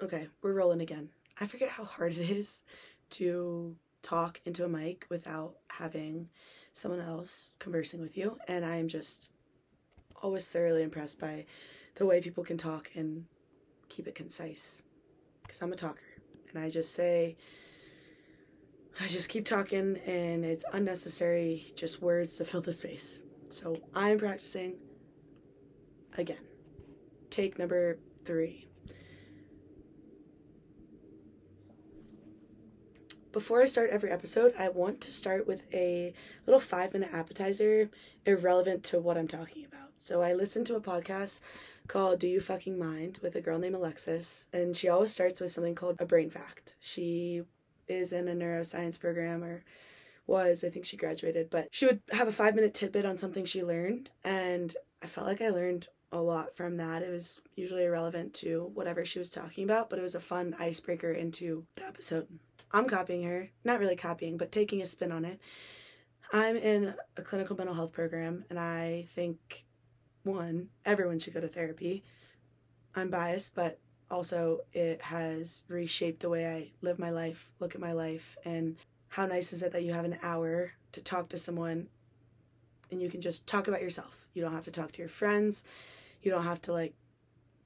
Okay, we're rolling again. I forget how hard it is to talk into a mic without having someone else conversing with you, and I am just always thoroughly impressed by the way people can talk and keep it concise. Because I'm a talker, and I just say, I just keep talking, and it's unnecessary, just words to fill the space. So I'm practicing again. Take number three. Before I start every episode, I want to start with a little five minute appetizer irrelevant to what I'm talking about. So I listened to a podcast called Do You Fucking Mind with a girl named Alexis, and she always starts with something called a brain fact. She is in a neuroscience program or was, I think she graduated, but she would have a five minute tidbit on something she learned, and I felt like I learned a lot from that. It was usually irrelevant to whatever she was talking about, but it was a fun icebreaker into the episode. I'm copying her, not really copying, but taking a spin on it. I'm in a clinical mental health program, and I think, one, everyone should go to therapy. I'm biased, but also it has reshaped the way I live my life, look at my life, and how nice is it that you have an hour to talk to someone and you can just talk about yourself. You don't have to talk to your friends. You don't have to, like,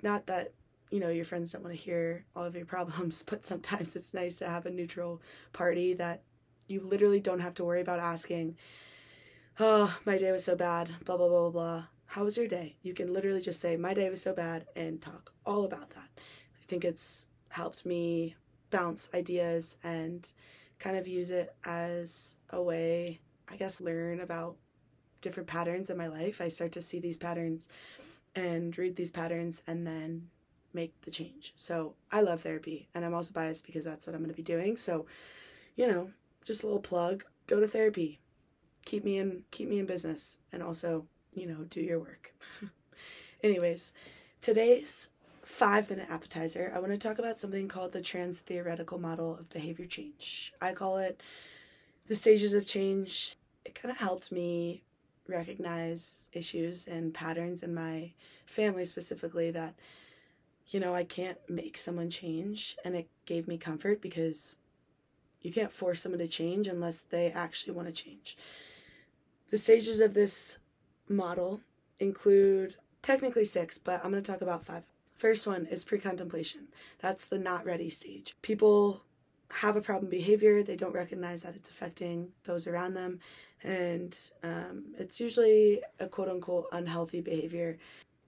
not that you know your friends don't want to hear all of your problems but sometimes it's nice to have a neutral party that you literally don't have to worry about asking oh my day was so bad blah blah blah blah blah. How was your day? You can literally just say my day was so bad and talk all about that. I think it's helped me bounce ideas and kind of use it as a way i guess learn about different patterns in my life. I start to see these patterns and read these patterns and then make the change. So I love therapy and I'm also biased because that's what I'm going to be doing. So, you know, just a little plug, go to therapy. Keep me in keep me in business and also, you know, do your work. Anyways, today's 5-minute appetizer, I want to talk about something called the trans theoretical model of behavior change. I call it the stages of change. It kind of helped me recognize issues and patterns in my family specifically that you know, I can't make someone change. And it gave me comfort because you can't force someone to change unless they actually want to change. The stages of this model include technically six, but I'm going to talk about five. First one is pre contemplation. That's the not ready stage. People have a problem behavior, they don't recognize that it's affecting those around them, and um, it's usually a quote unquote unhealthy behavior.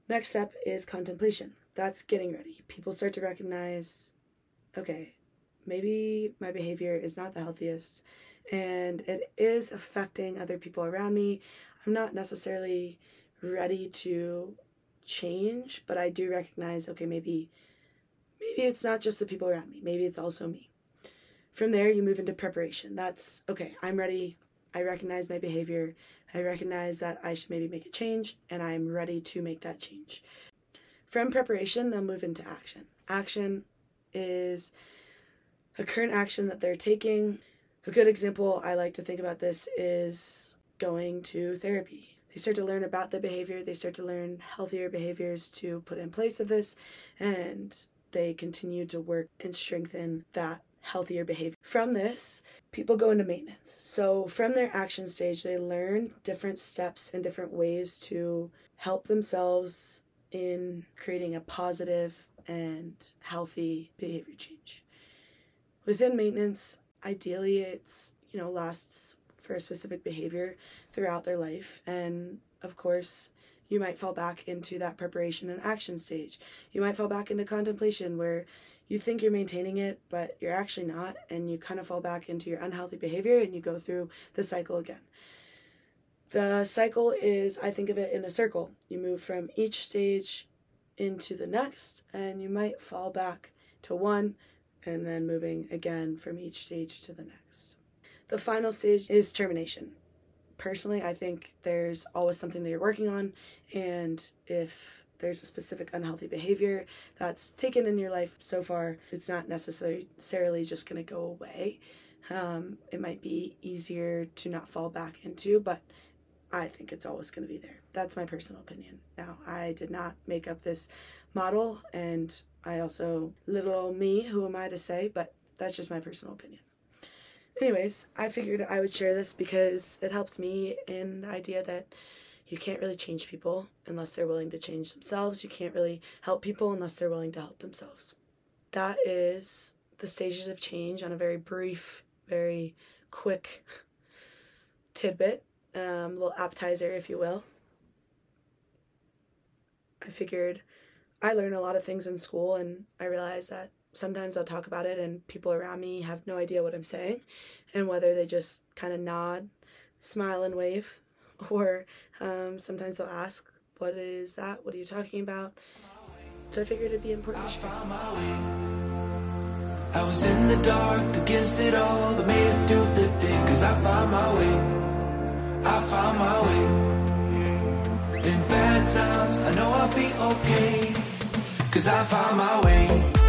Next step is contemplation that's getting ready. People start to recognize, okay, maybe my behavior is not the healthiest and it is affecting other people around me. I'm not necessarily ready to change, but I do recognize, okay, maybe maybe it's not just the people around me. Maybe it's also me. From there, you move into preparation. That's okay, I'm ready. I recognize my behavior. I recognize that I should maybe make a change, and I'm ready to make that change. From preparation, they'll move into action. Action is a current action that they're taking. A good example I like to think about this is going to therapy. They start to learn about the behavior, they start to learn healthier behaviors to put in place of this, and they continue to work and strengthen that healthier behavior. From this, people go into maintenance. So, from their action stage, they learn different steps and different ways to help themselves in creating a positive and healthy behavior change. Within maintenance, ideally it's, you know, lasts for a specific behavior throughout their life. And of course, you might fall back into that preparation and action stage. You might fall back into contemplation where you think you're maintaining it, but you're actually not, and you kind of fall back into your unhealthy behavior and you go through the cycle again. The cycle is, I think of it in a circle. You move from each stage into the next, and you might fall back to one, and then moving again from each stage to the next. The final stage is termination. Personally, I think there's always something that you're working on, and if there's a specific unhealthy behavior that's taken in your life so far, it's not necessarily just going to go away. Um, it might be easier to not fall back into, but I think it's always going to be there. That's my personal opinion. Now, I did not make up this model, and I also, little old me, who am I to say? But that's just my personal opinion. Anyways, I figured I would share this because it helped me in the idea that you can't really change people unless they're willing to change themselves. You can't really help people unless they're willing to help themselves. That is the stages of change on a very brief, very quick tidbit, um, little appetizer, if you will. I figured I learn a lot of things in school, and I realize that sometimes I'll talk about it, and people around me have no idea what I'm saying, and whether they just kind of nod, smile, and wave, or um, sometimes they'll ask, What is that? What are you talking about? So I figured it'd be important. I was in the dark against it all, but made it through the day, cause I found my way. I found my way. In bad times, I know I'll be okay, cause I found my way.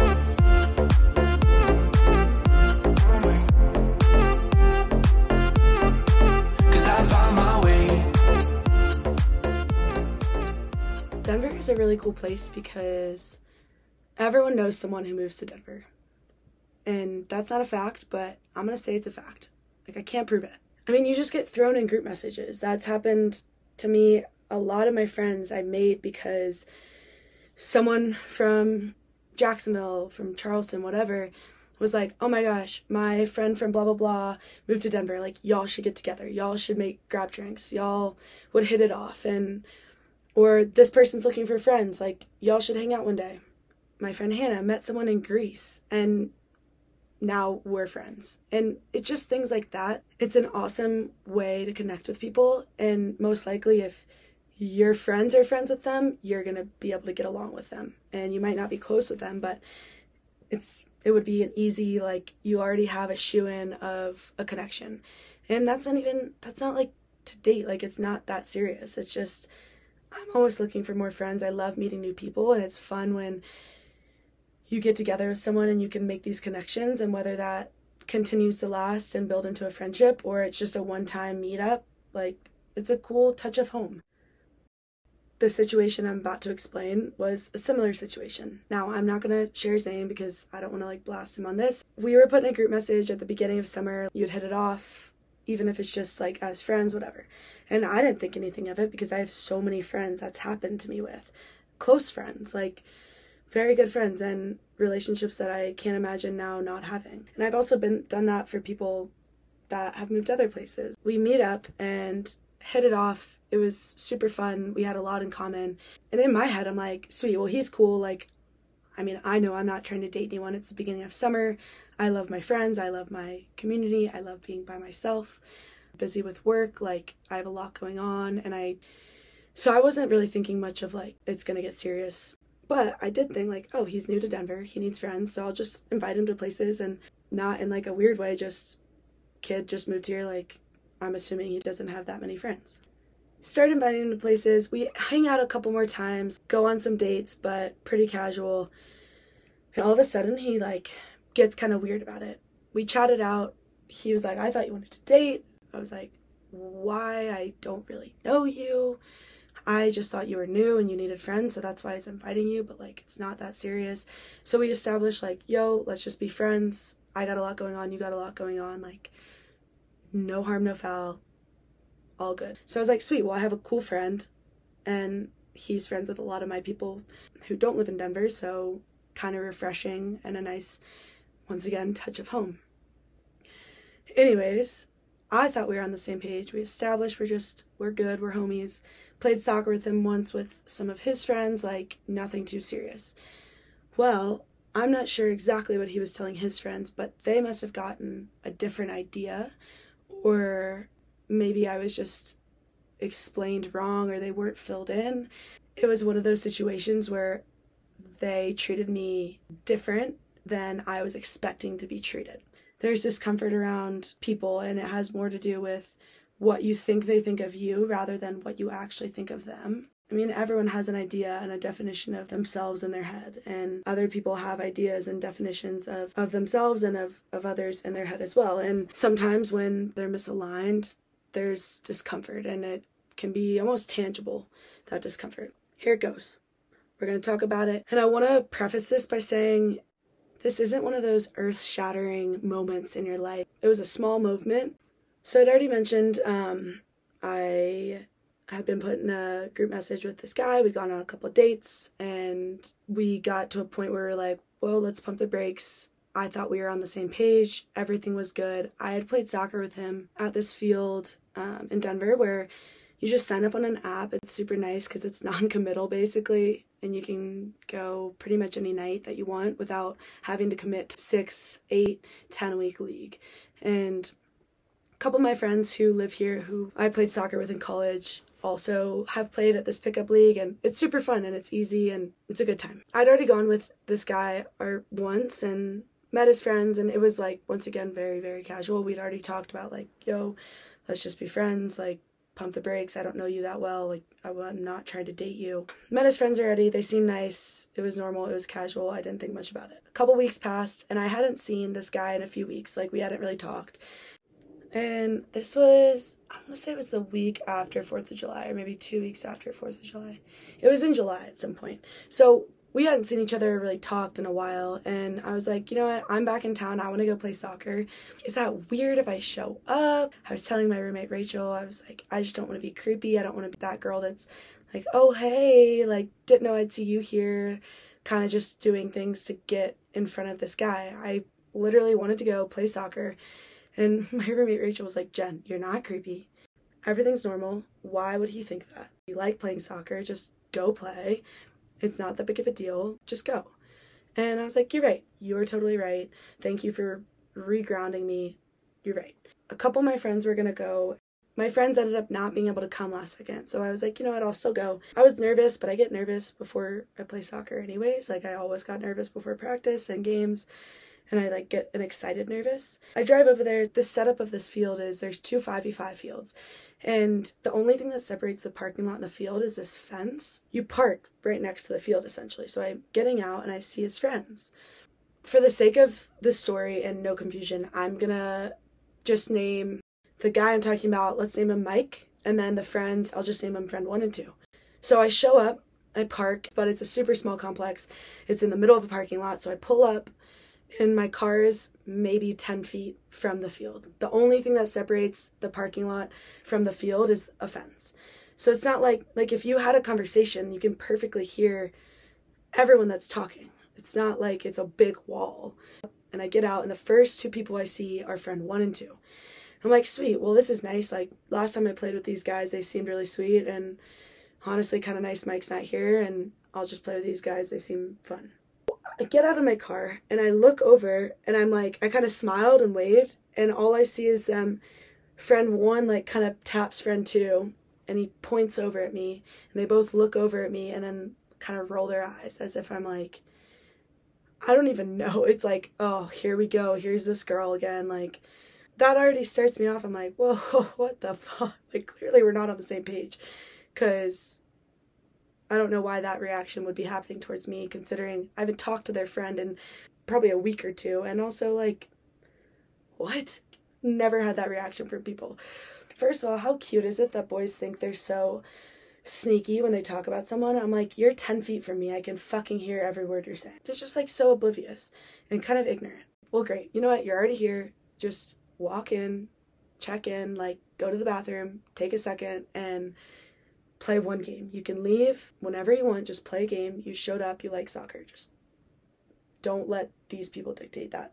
Denver is a really cool place because everyone knows someone who moves to Denver. And that's not a fact, but I'm going to say it's a fact. Like, I can't prove it. I mean, you just get thrown in group messages. That's happened to me. A lot of my friends I made because someone from Jacksonville, from Charleston, whatever, was like, oh my gosh, my friend from blah, blah, blah moved to Denver. Like, y'all should get together. Y'all should make grab drinks. Y'all would hit it off. And, or this person's looking for friends. Like, y'all should hang out one day. My friend Hannah met someone in Greece and now we're friends. And it's just things like that. It's an awesome way to connect with people. And most likely, if your friends are friends with them, you're going to be able to get along with them. And you might not be close with them, but it's it would be an easy like you already have a shoe in of a connection. And that's not even that's not like to date. Like it's not that serious. It's just I'm always looking for more friends. I love meeting new people and it's fun when you get together with someone and you can make these connections and whether that continues to last and build into a friendship or it's just a one-time meetup, like it's a cool touch of home the situation I'm about to explain was a similar situation. Now, I'm not going to share his name because I don't want to like blast him on this. We were putting a group message at the beginning of summer. You'd hit it off, even if it's just like as friends, whatever. And I didn't think anything of it because I have so many friends that's happened to me with close friends, like very good friends and relationships that I can't imagine now not having. And I've also been done that for people that have moved other places. We meet up and hit it off. It was super fun. We had a lot in common. And in my head, I'm like, sweet, well, he's cool. Like, I mean, I know I'm not trying to date anyone. It's the beginning of summer. I love my friends. I love my community. I love being by myself. Busy with work. Like, I have a lot going on. And I, so I wasn't really thinking much of like, it's going to get serious. But I did think, like, oh, he's new to Denver. He needs friends. So I'll just invite him to places and not in like a weird way, just kid just moved here. Like, I'm assuming he doesn't have that many friends. Start inviting him to places. We hang out a couple more times, go on some dates, but pretty casual. And all of a sudden, he like gets kind of weird about it. We chatted out. He was like, I thought you wanted to date. I was like, why? I don't really know you. I just thought you were new and you needed friends, so that's why I was inviting you, but like it's not that serious. So we established like, yo, let's just be friends. I got a lot going on, you got a lot going on. Like, no harm, no foul, all good. So I was like, sweet, well, I have a cool friend, and he's friends with a lot of my people who don't live in Denver, so kind of refreshing and a nice, once again, touch of home. Anyways, I thought we were on the same page. We established we're just, we're good, we're homies. Played soccer with him once with some of his friends, like nothing too serious. Well, I'm not sure exactly what he was telling his friends, but they must have gotten a different idea or maybe I was just explained wrong or they weren't filled in. It was one of those situations where they treated me different than I was expecting to be treated. There's discomfort around people, and it has more to do with what you think they think of you rather than what you actually think of them. I mean, everyone has an idea and a definition of themselves in their head, and other people have ideas and definitions of, of themselves and of, of others in their head as well. And sometimes when they're misaligned, there's discomfort, and it can be almost tangible, that discomfort. Here it goes. We're going to talk about it. And I want to preface this by saying this isn't one of those earth shattering moments in your life. It was a small movement. So I'd already mentioned um, I had been put in a group message with this guy. We'd gone on a couple dates and we got to a point where we were like, well, let's pump the brakes. I thought we were on the same page. Everything was good. I had played soccer with him at this field um, in Denver where you just sign up on an app. It's super nice because it's non committal basically, and you can go pretty much any night that you want without having to commit to six, eight, ten a week league. And a couple of my friends who live here who I played soccer with in college also have played at this pickup league and it's super fun and it's easy and it's a good time. I'd already gone with this guy or once and met his friends and it was like once again very very casual. We'd already talked about like yo, let's just be friends like pump the brakes. I don't know you that well. Like, I'm not trying to date you. Met his friends already. They seemed nice. It was normal. It was casual. I didn't think much about it. A couple weeks passed, and I hadn't seen this guy in a few weeks. Like, we hadn't really talked. And this was, I want to say it was the week after 4th of July, or maybe two weeks after 4th of July. It was in July at some point. So we hadn't seen each other really talked in a while and i was like you know what? I'm back in town. I want to go play soccer. Is that weird if i show up? I was telling my roommate rachel i was like i just don't want to be creepy. I don't want to be that girl that's like oh hey like didn't know i'd see you here kind of just doing things to get in front of this guy. I literally wanted to go play soccer and my roommate rachel was like jen you're not creepy. Everything's normal. Why would he think that? You like playing soccer. Just go play it's not that big of a deal. Just go. And I was like, You're right. You are totally right. Thank you for regrounding me. You're right. A couple of my friends were going to go. My friends ended up not being able to come last second. So I was like, you know what, I'll still go. I was nervous, but I get nervous before I play soccer anyways. Like I always got nervous before practice and games and I like get an excited nervous. I drive over there. The setup of this field is there's two 5v5 fields. And the only thing that separates the parking lot and the field is this fence. You park right next to the field essentially. So I'm getting out and I see his friends. For the sake of the story and no confusion, I'm gonna just name the guy I'm talking about, let's name him Mike, and then the friends, I'll just name them friend one and two. So I show up, I park, but it's a super small complex. It's in the middle of a parking lot, so I pull up and my car is maybe 10 feet from the field. The only thing that separates the parking lot from the field is a fence. So it's not like like if you had a conversation, you can perfectly hear everyone that's talking. It's not like it's a big wall. And I get out and the first two people I see are friend 1 and 2. I'm like, "Sweet. Well, this is nice. Like last time I played with these guys, they seemed really sweet and honestly kind of nice Mike's not here and I'll just play with these guys. They seem fun." I get out of my car and I look over and I'm like, I kind of smiled and waved, and all I see is them. Friend one, like, kind of taps friend two, and he points over at me, and they both look over at me and then kind of roll their eyes as if I'm like, I don't even know. It's like, oh, here we go. Here's this girl again. Like, that already starts me off. I'm like, whoa, what the fuck? Like, clearly we're not on the same page. Because I don't know why that reaction would be happening towards me, considering I haven't talked to their friend in probably a week or two. And also, like, what? Never had that reaction from people. First of all, how cute is it that boys think they're so sneaky when they talk about someone? I'm like, you're 10 feet from me. I can fucking hear every word you're saying. It's just like so oblivious and kind of ignorant. Well, great. You know what? You're already here. Just walk in, check in, like, go to the bathroom, take a second, and play one game. You can leave whenever you want, just play a game. You showed up, you like soccer. Just don't let these people dictate that.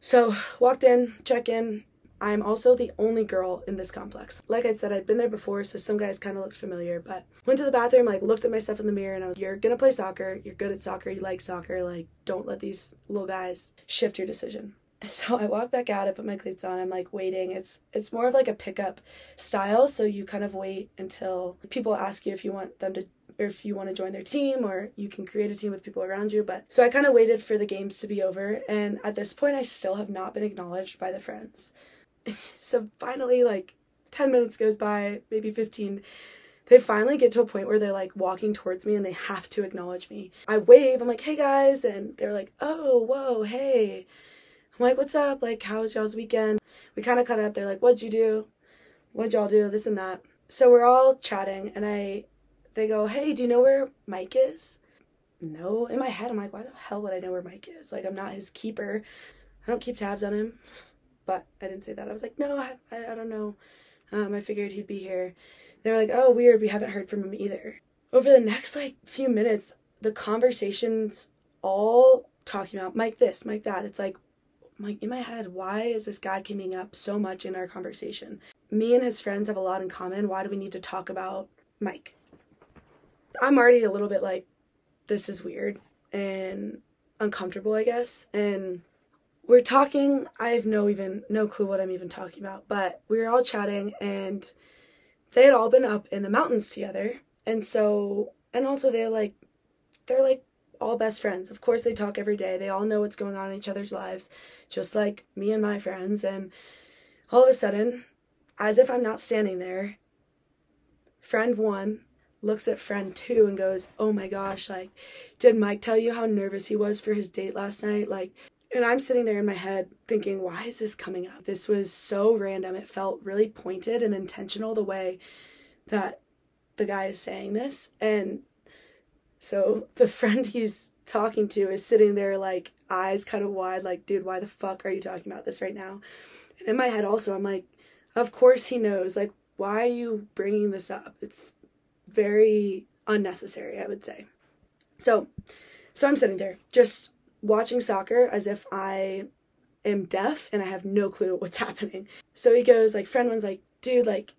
So, walked in, check in. I'm also the only girl in this complex. Like I said, I'd been there before, so some guys kind of looked familiar, but went to the bathroom, like looked at myself in the mirror, and I was, You're gonna play soccer, you're good at soccer, you like soccer, like don't let these little guys shift your decision. so I walk back out, I put my cleats on, I'm like waiting. It's it's more of like a pickup style, so you kind of wait until people ask you if you want them to or if you want to join their team or you can create a team with people around you. But so I kind of waited for the games to be over and at this point I still have not been acknowledged by the friends. so finally like 10 minutes goes by, maybe 15 they finally get to a point where they're like walking towards me and they have to acknowledge me. I wave, I'm like, hey guys, and they're like, oh, whoa, hey. I'm like, what's up? Like, how was y'all's weekend? We kind of cut up. They're like, what'd you do? What'd y'all do? This and that. So we're all chatting, and I they go, Hey, do you know where Mike is? No. In my head, I'm like, Why the hell would I know where Mike is? Like, I'm not his keeper. I don't keep tabs on him. But I didn't say that. I was like, No, I, I, don't know. Um, I figured he'd be here. They're like, Oh, weird. We haven't heard from him either. Over the next like few minutes, the conversations all talking about Mike this, Mike that. It's like, like in my head, why is this guy coming up so much in our conversation? Me and his friends have a lot in common. Why do we need to talk about Mike? I'm already a little bit like, this is weird and uncomfortable, I guess. And we're talking, I have no even no clue what I'm even talking about, but we were all chatting and they had all been up in the mountains together. And so and also they're like they're like all best friends. Of course, they talk every day. They all know what's going on in each other's lives, just like me and my friends. And all of a sudden, as if I'm not standing there, friend one looks at friend two and goes, Oh my gosh, like, did Mike tell you how nervous he was for his date last night? Like, and I'm sitting there in my head thinking, why is this coming up? This was so random. It felt really pointed and intentional the way that the guy is saying this. And so the friend he's talking to is sitting there like eyes kind of wide, like, dude, why the fuck are you talking about this right now? And in my head also, I'm like, of course he knows. Like, why are you bringing this up? It's very unnecessary, I would say. So, so I'm sitting there just watching soccer as if I am deaf and I have no clue what's happening. So he goes like friend one's like, dude, like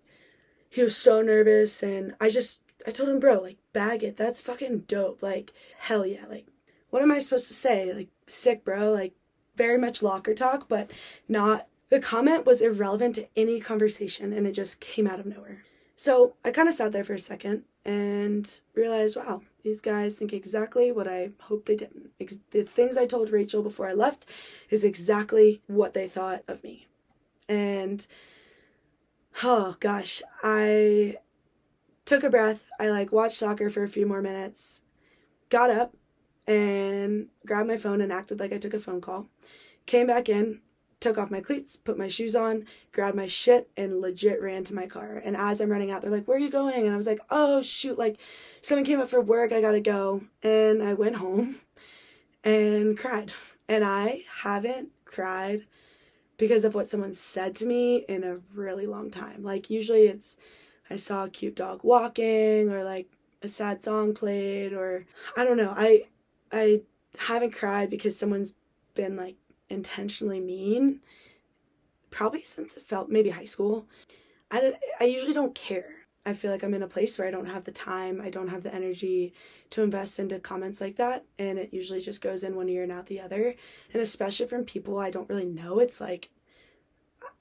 he was so nervous and I just I told him, bro, like, bag it. That's fucking dope. Like, hell yeah. Like, what am I supposed to say? Like, sick, bro. Like, very much locker talk, but not. The comment was irrelevant to any conversation and it just came out of nowhere. So I kind of sat there for a second and realized, wow, these guys think exactly what I hoped they didn't. the things I told Rachel before I left is exactly what they thought of me. And oh gosh, I took a breath. I like watched soccer for a few more minutes, got up and grabbed my phone and acted like I took a phone call. Came back in, took off my cleats, put my shoes on, grabbed my shit, and legit ran to my car. And as I'm running out, they're like, Where are you going? And I was like, Oh, shoot, like someone came up for work, I gotta go. And I went home and cried. And I haven't cried because of what someone said to me in a really long time. Like, usually it's I saw a cute dog walking or like a sad song played or I don't know. I I haven't cried because someone's been like intentionally mean probably since it felt maybe high school. I don't, I usually don't care. I feel like I'm in a place where I don't have the time, I don't have the energy to invest into comments like that, and it usually just goes in one ear and out the other. And especially from people I don't really know, it's like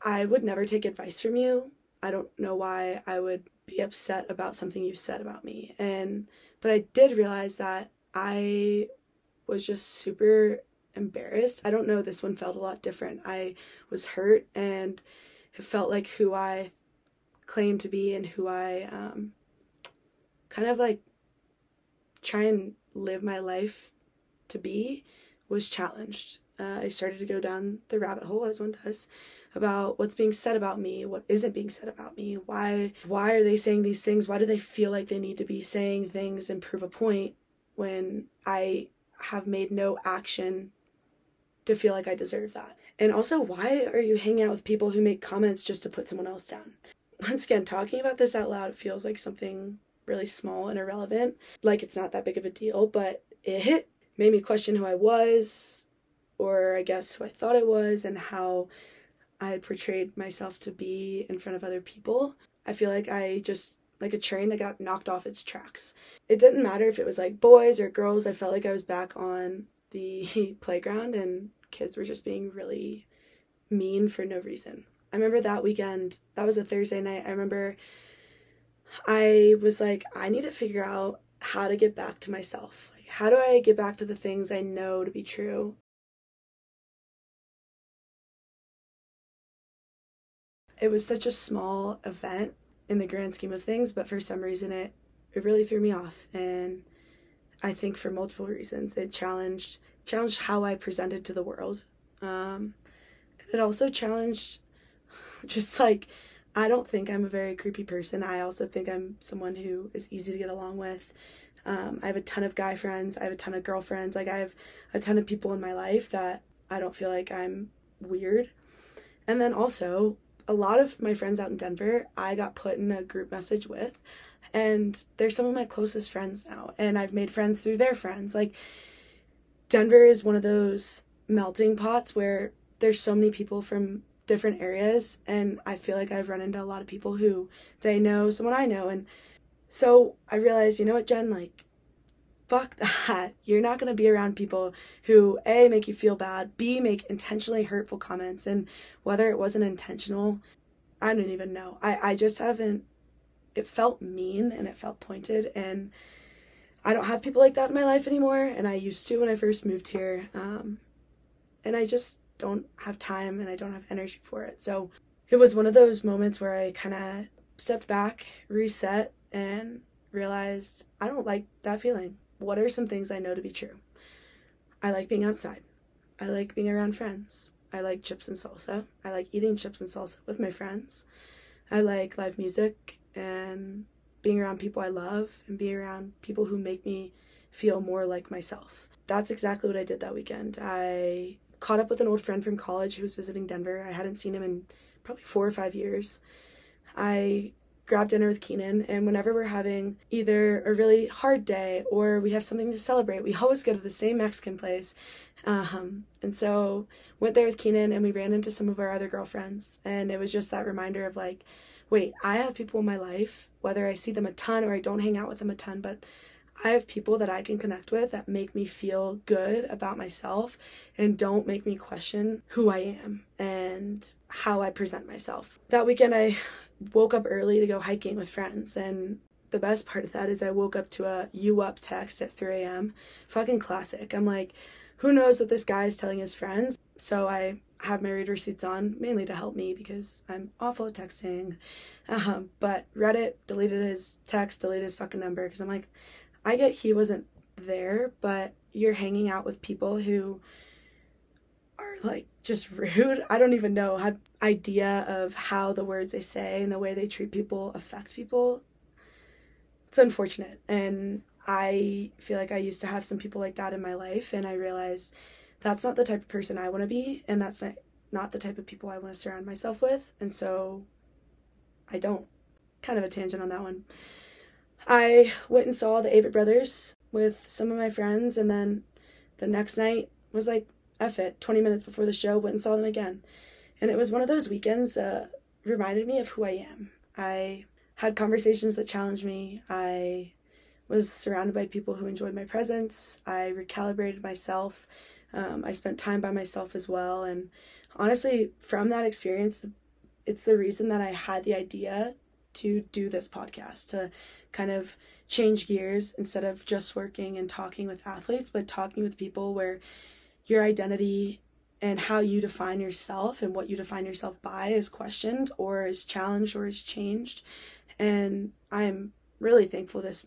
I would never take advice from you I don't know why I would be upset about something you said about me. And but I did realize that I was just super embarrassed. I don't know, this one felt a lot different. I was hurt and it felt like who I claimed to be and who I um, kind of like try and live my life to be was challenged. Uh, I started to go down the rabbit hole as one does about what's being said about me, what isn't being said about me, why why are they saying these things? Why do they feel like they need to be saying things and prove a point when I have made no action to feel like I deserve that? And also, why are you hanging out with people who make comments just to put someone else down? Once again, talking about this out loud feels like something really small and irrelevant. Like it's not that big of a deal, but it made me question who I was, or I guess who I thought I was, and how I portrayed myself to be in front of other people. I feel like I just like a train that got knocked off its tracks. It didn't matter if it was like boys or girls. I felt like I was back on the playground and kids were just being really mean for no reason. I remember that weekend, that was a Thursday night. I remember I was like, I need to figure out how to get back to myself. Like, how do I get back to the things I know to be true it was such a small event in the grand scheme of things, but for some reason it it really threw me off and I think for multiple reasons. It challenged challenged how I presented to the world. Um, and it also challenged just like I don't think I'm a very creepy person. I also think I'm someone who is easy to get along with. Um, I have a ton of guy friends. I have a ton of girlfriends. Like I have a ton of people in my life that I don't feel like I'm weird. And then also, a lot of my friends out in Denver, I got put in a group message with, and they're some of my closest friends now. And I've made friends through their friends. Like, Denver is one of those melting pots where there's so many people from different areas and I feel like I've run into a lot of people who they know someone I know and so I realized, you know what, Jen, like fuck that. You're not going to be around people who A make you feel bad, B make intentionally hurtful comments and whether it wasn't intentional, I don't even know. I I just haven't it felt mean and it felt pointed and I don't have people like that in my life anymore and I used to when I first moved here. Um and I just don't have time and I don't have energy for it. So it was one of those moments where I kind of stepped back, reset, and realized I don't like that feeling. What are some things I know to be true? I like being outside. I like being around friends. I like chips and salsa. I like eating chips and salsa with my friends. I like live music and being around people I love and being around people who make me feel more like myself. That's exactly what I did that weekend. I caught up with an old friend from college who was visiting Denver. I hadn't seen him in probably four or five years. I grabbed dinner with Keenan, and whenever we're having either a really hard day or we have something to celebrate, we always go to the same Mexican place. Um, and so went there with Keenan, and we ran into some of our other girlfriends, and it was just that reminder of like, wait, I have people in my life, whether I see them a ton or I don't hang out with them a ton, but I have people that I can connect with that make me feel good about myself and don't make me question who I am and how I present myself. That weekend, I woke up early to go hiking with friends, and the best part of that is I woke up to a you up text at 3 a.m. Fucking classic. I'm like, who knows what this guy is telling his friends? So I have my read receipts on mainly to help me because I'm awful at texting. Um, but Reddit deleted his text, deleted his fucking number because I'm like, I get he wasn't there, but you're hanging out with people who are like just rude. I don't even know idea of how the words they say and the way they treat people affect people. It's unfortunate. And I feel like I used to have some people like that in my life and I realized that's not the type of person I want to be and that's not not the type of people I want to surround myself with. And so I don't. Kind of a tangent on that one. I went and saw the Avett Brothers with some of my friends, and then the next night was like, F it, 20 minutes before the show, went and saw them again. And it was one of those weekends uh, reminded me of who I am. I had conversations that challenged me. I was surrounded by people who enjoyed my presence. I recalibrated myself. Um, I spent time by myself as well. And honestly, from that experience, it's the reason that I had the idea to do this podcast to kind of change gears instead of just working and talking with athletes, but talking with people where your identity and how you define yourself and what you define yourself by is questioned or is challenged or is changed. And I'm really thankful this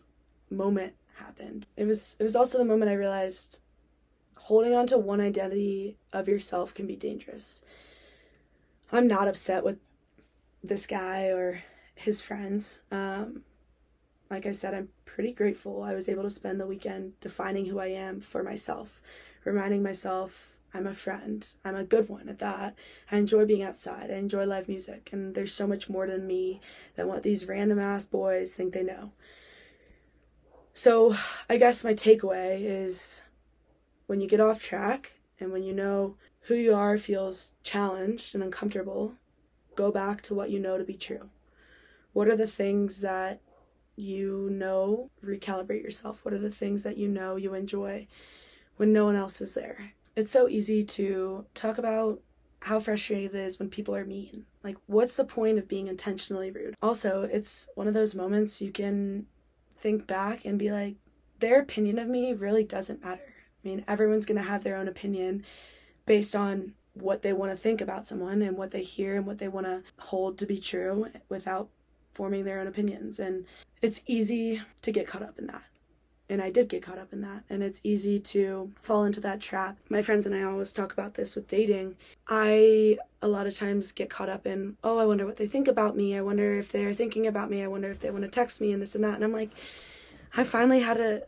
moment happened. It was it was also the moment I realized holding on to one identity of yourself can be dangerous. I'm not upset with this guy or his friends. Um, like I said, I'm pretty grateful I was able to spend the weekend defining who I am for myself, reminding myself I'm a friend. I'm a good one at that. I enjoy being outside. I enjoy live music. And there's so much more than me than what these random ass boys think they know. So I guess my takeaway is when you get off track and when you know who you are feels challenged and uncomfortable, go back to what you know to be true. What are the things that you know? Recalibrate yourself. What are the things that you know you enjoy when no one else is there? It's so easy to talk about how frustrated it is when people are mean. Like, what's the point of being intentionally rude? Also, it's one of those moments you can think back and be like, their opinion of me really doesn't matter. I mean, everyone's going to have their own opinion based on what they want to think about someone and what they hear and what they want to hold to be true without forming their own opinions. And it's easy to get caught up in that. And I did get caught up in that. And it's easy to fall into that trap. My friends and I always talk about this with dating. I a lot of times get caught up in, oh, I wonder what they think about me. I wonder if they're thinking about me. I wonder if they want to text me and this and that. And I'm like, I finally had a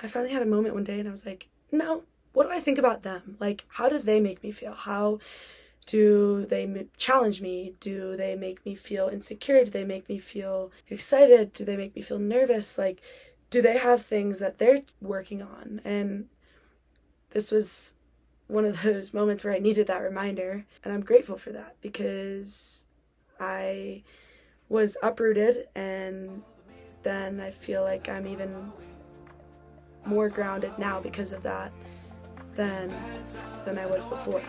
I finally had a moment one day and I was like, no, what do I think about them? Like, how do they make me feel? How do they challenge me? Do they make me feel insecure? Do they make me feel excited? Do they make me feel nervous? Like, do they have things that they're working on? And this was one of those moments where I needed that reminder. And I'm grateful for that because I was uprooted and then I feel like I'm even more grounded now because of that than than I was before.